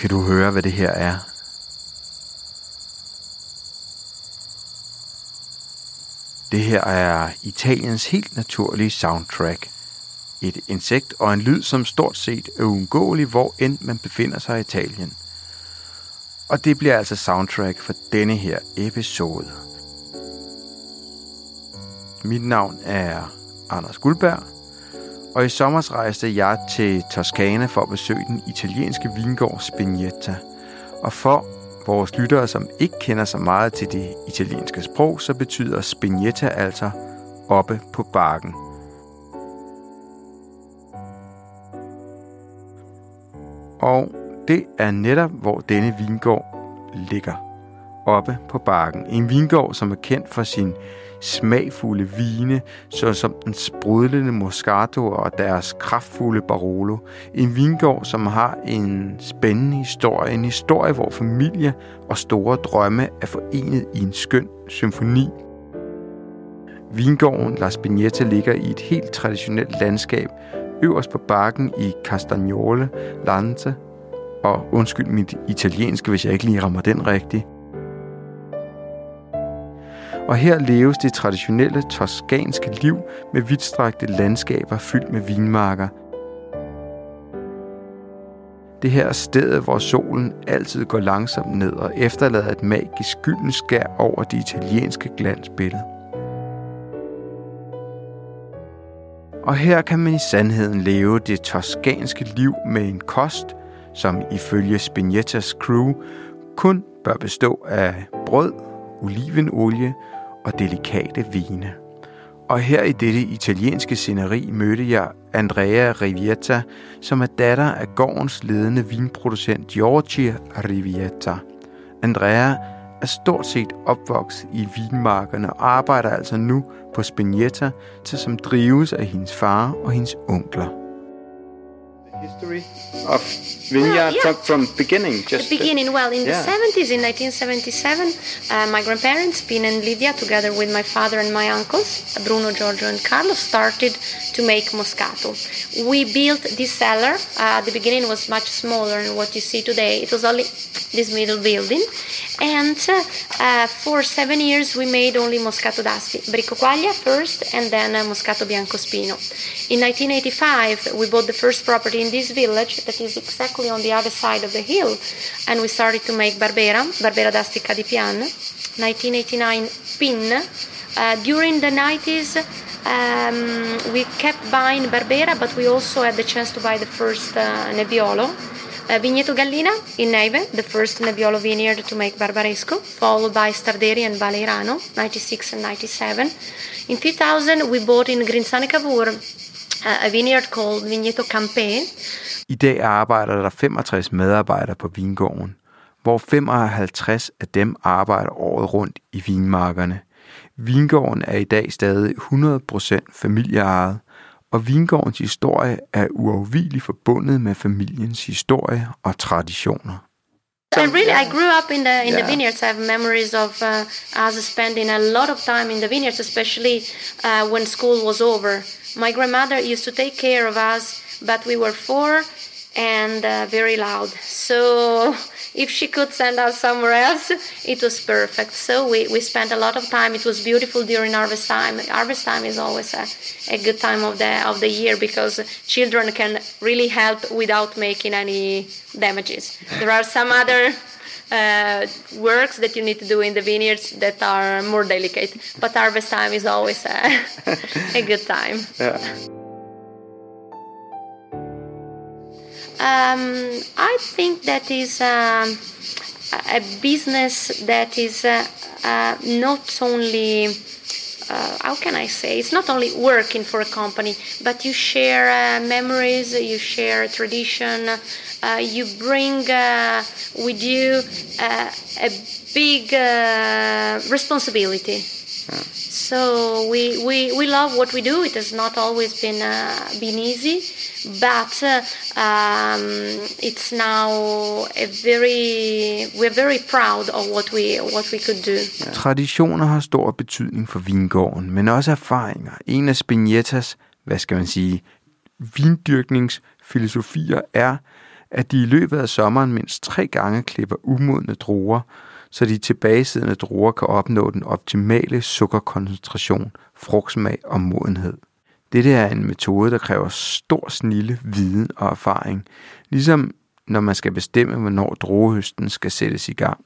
Kan du høre, hvad det her er? Det her er Italiens helt naturlige soundtrack. Et insekt og en lyd, som stort set er uundgåelig, hvor end man befinder sig i Italien. Og det bliver altså soundtrack for denne her episode. Mit navn er Anders Guldberg, og i sommer rejste jeg til Toskana for at besøge den italienske vingård Spinetta. Og for vores lyttere, som ikke kender så meget til det italienske sprog, så betyder Spinetta altså oppe på bakken. Og det er netop, hvor denne vingård ligger. Oppe på bakken. En vingård, som er kendt for sin smagfulde vine, såsom den sprudlende Moscato og deres kraftfulde Barolo. En vingård, som har en spændende historie. En historie, hvor familie og store drømme er forenet i en skøn symfoni. Vingården La Spinetta ligger i et helt traditionelt landskab, øverst på bakken i Castagnole Lante, og undskyld mit italienske, hvis jeg ikke lige rammer den rigtigt. Og her leves det traditionelle toskanske liv med vidtstrakte landskaber fyldt med vinmarker. Det her er stedet, hvor solen altid går langsomt ned og efterlader et magisk gylden skær over det italienske glansbilleder. Og her kan man i sandheden leve det toskanske liv med en kost, som ifølge Spinettas crew kun bør bestå af brød, olivenolie og delikate vine. Og her i dette italienske sceneri mødte jeg Andrea Rivietta, som er datter af gårdens ledende vinproducent Giorgi Rivietta. Andrea er stort set opvokset i vinmarkerne og arbejder altså nu på Spinetta, til som drives af hendes far og hendes onkler. History of vineyard well, yeah. from, from beginning? Just the beginning. Well, in yeah. the 70s, in 1977, uh, my grandparents, Pina and Lydia, together with my father and my uncles, Bruno, Giorgio, and Carlo, started to make Moscato. We built this cellar. Uh, the beginning was much smaller than what you see today. It was only this middle building. And uh, for seven years, we made only Moscato d'Asti. Bricco Quaglia first, and then uh, Moscato Biancospino. In 1985, we bought the first property in this village that is exactly on the other side of the hill, and we started to make Barbera, Barbera d'Asti Ca' di Pian, 1989 Pin. Uh, during the 90s, um, we kept buying Barbera, but we also had the chance to buy the first uh, Nebbiolo. Uh, Vigneto Gallina in Neve, the first Nebbiolo vineyard to make Barbaresco, followed by Starderi and Valerano, 96 and 97. In 2000, we bought in Grinzane Cavour uh, a vineyard called Vigneto Campe. I dag arbejder der 65 medarbejdere på vingården, hvor 55 af dem arbejder året rundt i vinmarkerne. Vingården er i dag stadig 100% familieejet, og vingårdens historie er uafvigeligt forbundet med familiens historie og traditioner. I really, I grew up in the in yeah. the vineyards. I have memories of uh, us spending a lot of time in the vineyards, especially uh, when school was over. My grandmother used to take care of us, but we were four and uh, very loud. So if she could send us somewhere else, it was perfect. So we, we spent a lot of time. It was beautiful during harvest time. Harvest time is always a, a good time of the of the year because children can really help without making any damages. There are some other uh, works that you need to do in the vineyards that are more delicate. But harvest time is always a, a good time. Yeah. Um, I think that is um, a business that is uh, uh, not only uh, how can I say? It's not only working for a company, but you share uh, memories, you share tradition, uh, you bring uh, with you a big responsibility. So we, we, we love what we do. It has not always been uh, been easy, but uh, um, it's now a very we're very proud of what we what we could do. Traditioner har stor betydning for vingården, men også erfaringer. En af Spinettas, hvad skal man sige, vindyrkningsfilosofier er, at de i løbet af sommeren mindst tre gange klipper umodne druer, så de tilbagesiddende druer kan opnå den optimale sukkerkoncentration, frugtsmag og modenhed. Dette er en metode, der kræver stor snille, viden og erfaring, ligesom når man skal bestemme, hvornår druehøsten skal sættes i gang.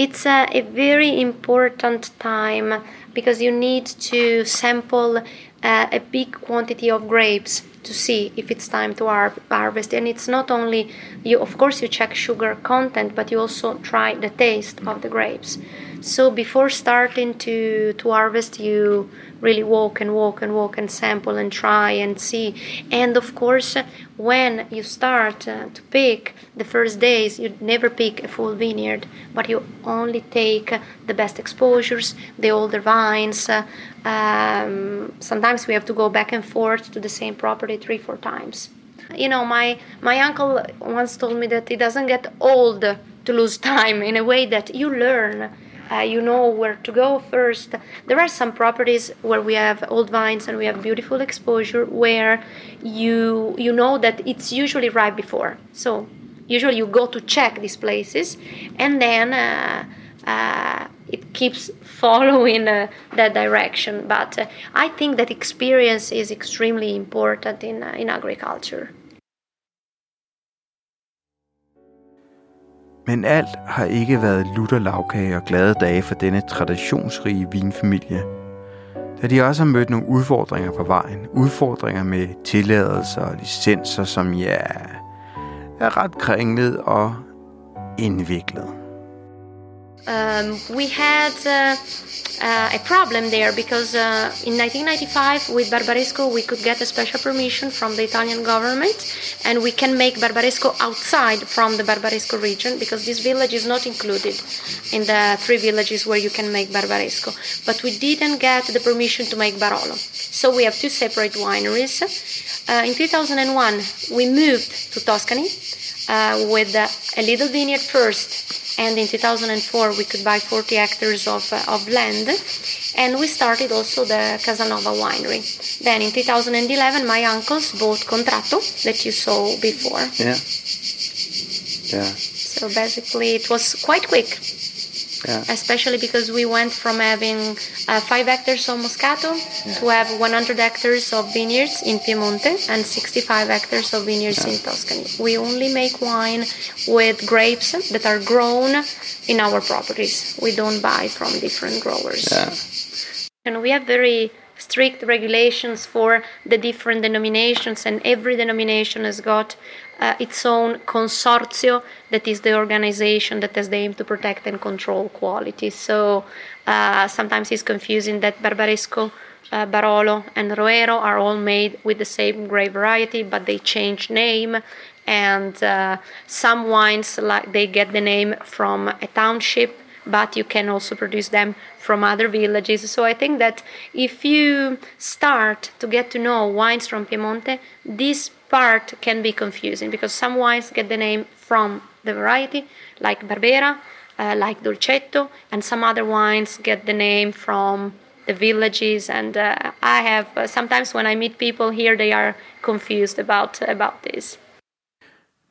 It's a, a very important time because you need to sample a, a big quantity of grapes to see if it's time to har- harvest. And it's not only you of course you check sugar content but you also try the taste of the grapes so before starting to to harvest you really walk and walk and walk and sample and try and see. And of course, when you start uh, to pick the first days, you never pick a full vineyard, but you only take the best exposures, the older vines. Uh, um, sometimes we have to go back and forth to the same property three, four times. You know, my my uncle once told me that it doesn't get old to lose time in a way that you learn uh, you know where to go first. There are some properties where we have old vines and we have beautiful exposure where you you know that it's usually right before. So usually you go to check these places and then uh, uh, it keeps following uh, that direction. But uh, I think that experience is extremely important in, uh, in agriculture. Men alt har ikke været lutter lavkage og glade dage for denne traditionsrige vinfamilie. Da de også har mødt nogle udfordringer på vejen, udfordringer med tilladelser og licenser, som ja, er ret kringlet og indviklet. Um, we had uh, uh, a problem there because uh, in 1995 with Barbaresco we could get a special permission from the Italian government and we can make Barbaresco outside from the Barbaresco region because this village is not included in the three villages where you can make Barbaresco. But we didn't get the permission to make Barolo. So we have two separate wineries. Uh, in 2001 we moved to Tuscany uh, with a little vineyard first and in 2004 we could buy 40 hectares of, of land and we started also the Casanova winery. Then in 2011 my uncles bought Contratto that you saw before. Yeah. Yeah. So basically it was quite quick. Yeah. Especially because we went from having uh, five hectares of Moscato Yeah. to have 100 hectares of vineyards in Piemonte and 65 hectares of vineyards in Tuscany. We only make wine with grapes that are grown in our properties. We don't buy from different growers. Yeah. And we have very strict regulations for the different denominations, and every denomination has got uh, its own consortio, that is the organization that has the aim to protect and control quality. So uh, sometimes it's confusing that Barbaresco, uh, Barolo, and Roero are all made with the same grape variety, but they change name. And uh, some wines, like they get the name from a township, but you can also produce them from other villages. So I think that if you start to get to know wines from Piemonte, this part can be confusing because some wines get the name from the variety, like Barbera, uh, like Dolcetto, and some other wines get the name from the villages. And uh, I have uh, sometimes when I meet people here, they are confused about about this.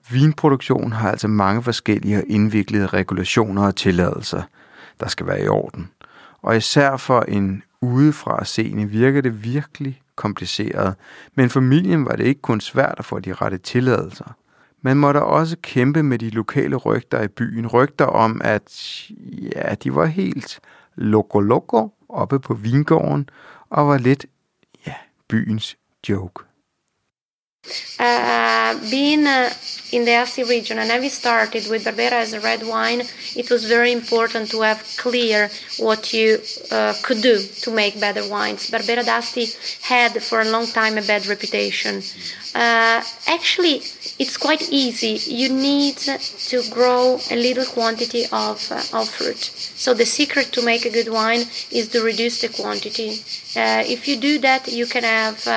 Vinproduktion har altså mange forskellige og indviklede regulationer og tilladelser, der skal være i orden. Og især for en udefra seende virker det virkelig kompliceret, men familien var det ikke kun svært at få de rette tilladelser. Man måtte også kæmpe med de lokale rygter i byen. Rygter om, at ja, de var helt loco-loco oppe på vingården og var lidt ja, byens joke. Uh, being uh, in the Asti region, and we started with Barbera as a red wine, it was very important to have clear what you uh, could do to make better wines. Barbera d'Asti had for a long time a bad reputation. Uh, actually, it's quite easy. You need to grow a little quantity of, uh, of fruit. So the secret to make a good wine is to reduce the quantity. Uh, if you do that, you can have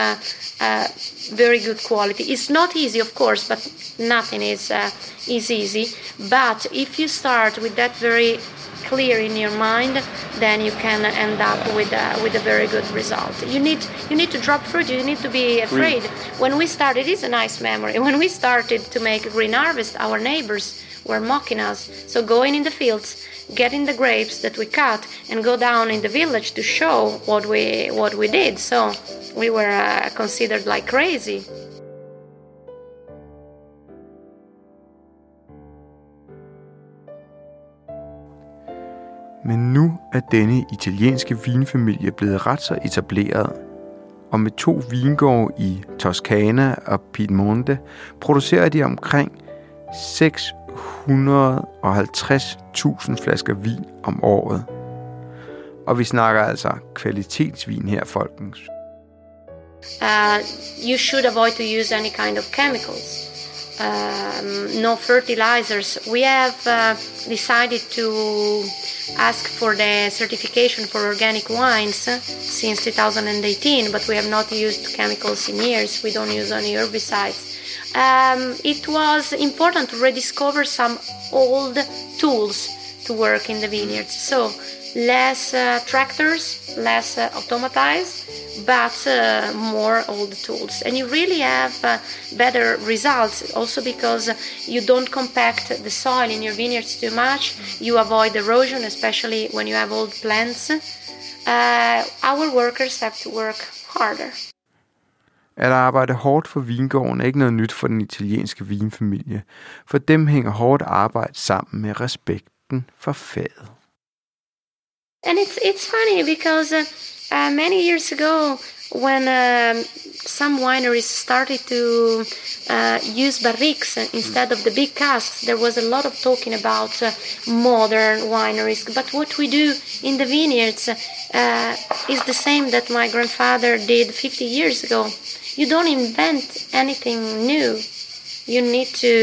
uh, uh, very good quality. It's not easy, of course, but nothing is uh, is easy. But if you start with that very clear in your mind, then you can end up with a, with a very good result. You need you need to drop fruit. You need to be afraid. When we started, it's a nice memory. When we started to make green harvest, our neighbors were mocking us. So going in the fields, getting the grapes that we cut, and go down in the village to show what we what we did. So we were uh, considered like crazy. Men nu er denne italienske vinfamilie blevet ret så etableret, og med to vingårde i Toscana og Piemonte producerer de omkring 650.000 flasker vin om året. Og vi snakker altså kvalitetsvin her, folkens. Uh, you should avoid to use any kind of chemicals. Um, no fertilizers. We have uh, decided to ask for the certification for organic wines since 2018, but we have not used chemicals in years. We don't use any herbicides. Um, it was important to rediscover some old tools to work in the vineyards. So, less uh, tractors, less uh, automatized, but uh, more old tools. And you really have uh, better results also because you don't compact the soil in your vineyards too much. You avoid erosion, especially when you have old plants. Uh, our workers have to work harder. At arbejde hårdt for vingården er ikke noget nyt for den italienske vinfamilie. For dem hænger hårdt arbejde sammen med respekten for faget. And it's it's funny because uh, uh, many years ago, when um, some wineries started to uh, use barriques instead of the big casks, there was a lot of talking about uh, modern wineries. But what we do in the vineyards uh, is the same that my grandfather did 50 years ago. You don't invent anything new. You need to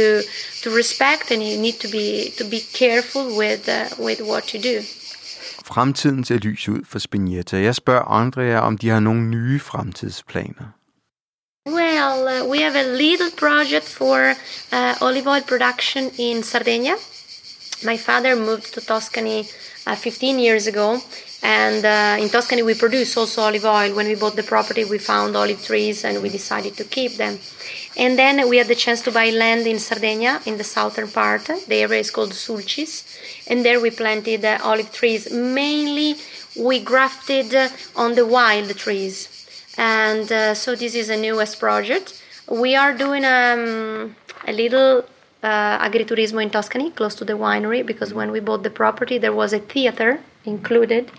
to respect and you need to be to be careful with uh, with what you do. Fremtiden ser lys ud for Spinetta. Jeg spørger Andrea, om de har nogle nye fremtidsplaner. Well, uh, we have a little project for uh, olive oil production in Sardinia. My father moved to Tuscany uh, 15 years ago, and uh, in Tuscany we produce also olive oil. When we bought the property, we found olive trees and we decided to keep them. And then we had the chance to buy land in Sardinia, in the southern part. The area is called Sulcis, and there we planted uh, olive trees. Mainly, we grafted uh, on the wild trees, and uh, so this is a newest project. We are doing um, a little uh, agriturismo in Tuscany, close to the winery, because when we bought the property, there was a theater included.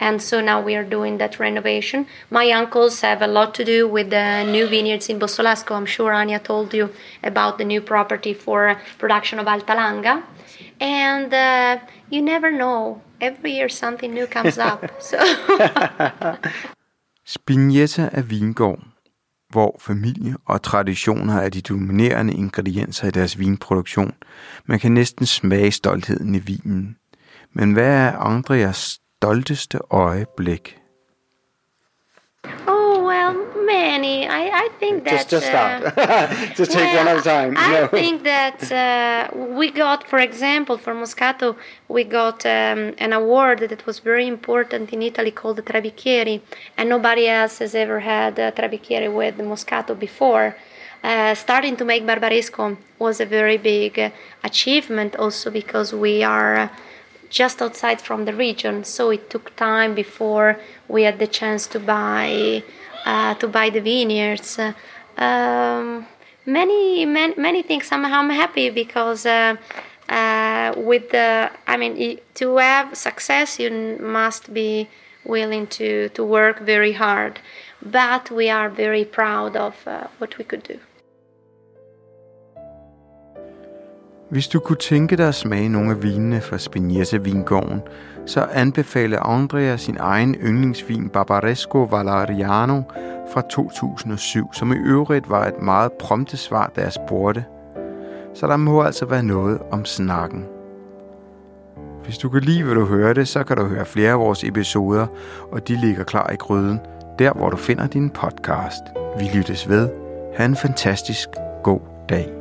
And so now we are doing that renovation. My uncles have a lot to do with the new vineyards in Bossolasco. I'm sure Anya told you about the new property for production of Alta Langa. And uh, you never know. Every year something new comes up. so Spinetta er vingård, hvor familie og traditioner er de dominerende ingredienser i deres vinproduktion. Man kan næsten smage stoltheden i vinen. Men hvad er Andreas stolteste øjeblik? Many. I, I think that just just start. uh, just take one at a time. I No. think that uh, we got, for example, for Moscato, we got um, an award that was very important in Italy called the Tre Bicchieri, and nobody else has ever had a Tre Bicchieri with Moscato before. Uh, starting to make Barbaresco was a very big achievement, also because we are just outside from the region, so it took time before we had the chance to buy to buy the vineyards. Uh, um, many, many, many things. I'm, I'm happy because uh, uh, with the, I mean, to have success, you must be willing to to work very hard. But we are very proud of uh, what we could do. Hvis du kunne tænke dig at smage nogle af vinene fra Spinetta Vingården, så anbefaler Andrea sin egen yndlingsvin Barbaresco Valeriano fra 2007, som i øvrigt var et meget prompte svar, da jeg spurgte. Så der må altså være noget om snakken. Hvis du kan lide, hvad du hørte, så kan du høre flere af vores episoder, og de ligger klar i gryden, der hvor du finder din podcast. Vi lyttes ved. Ha' en fantastisk god dag.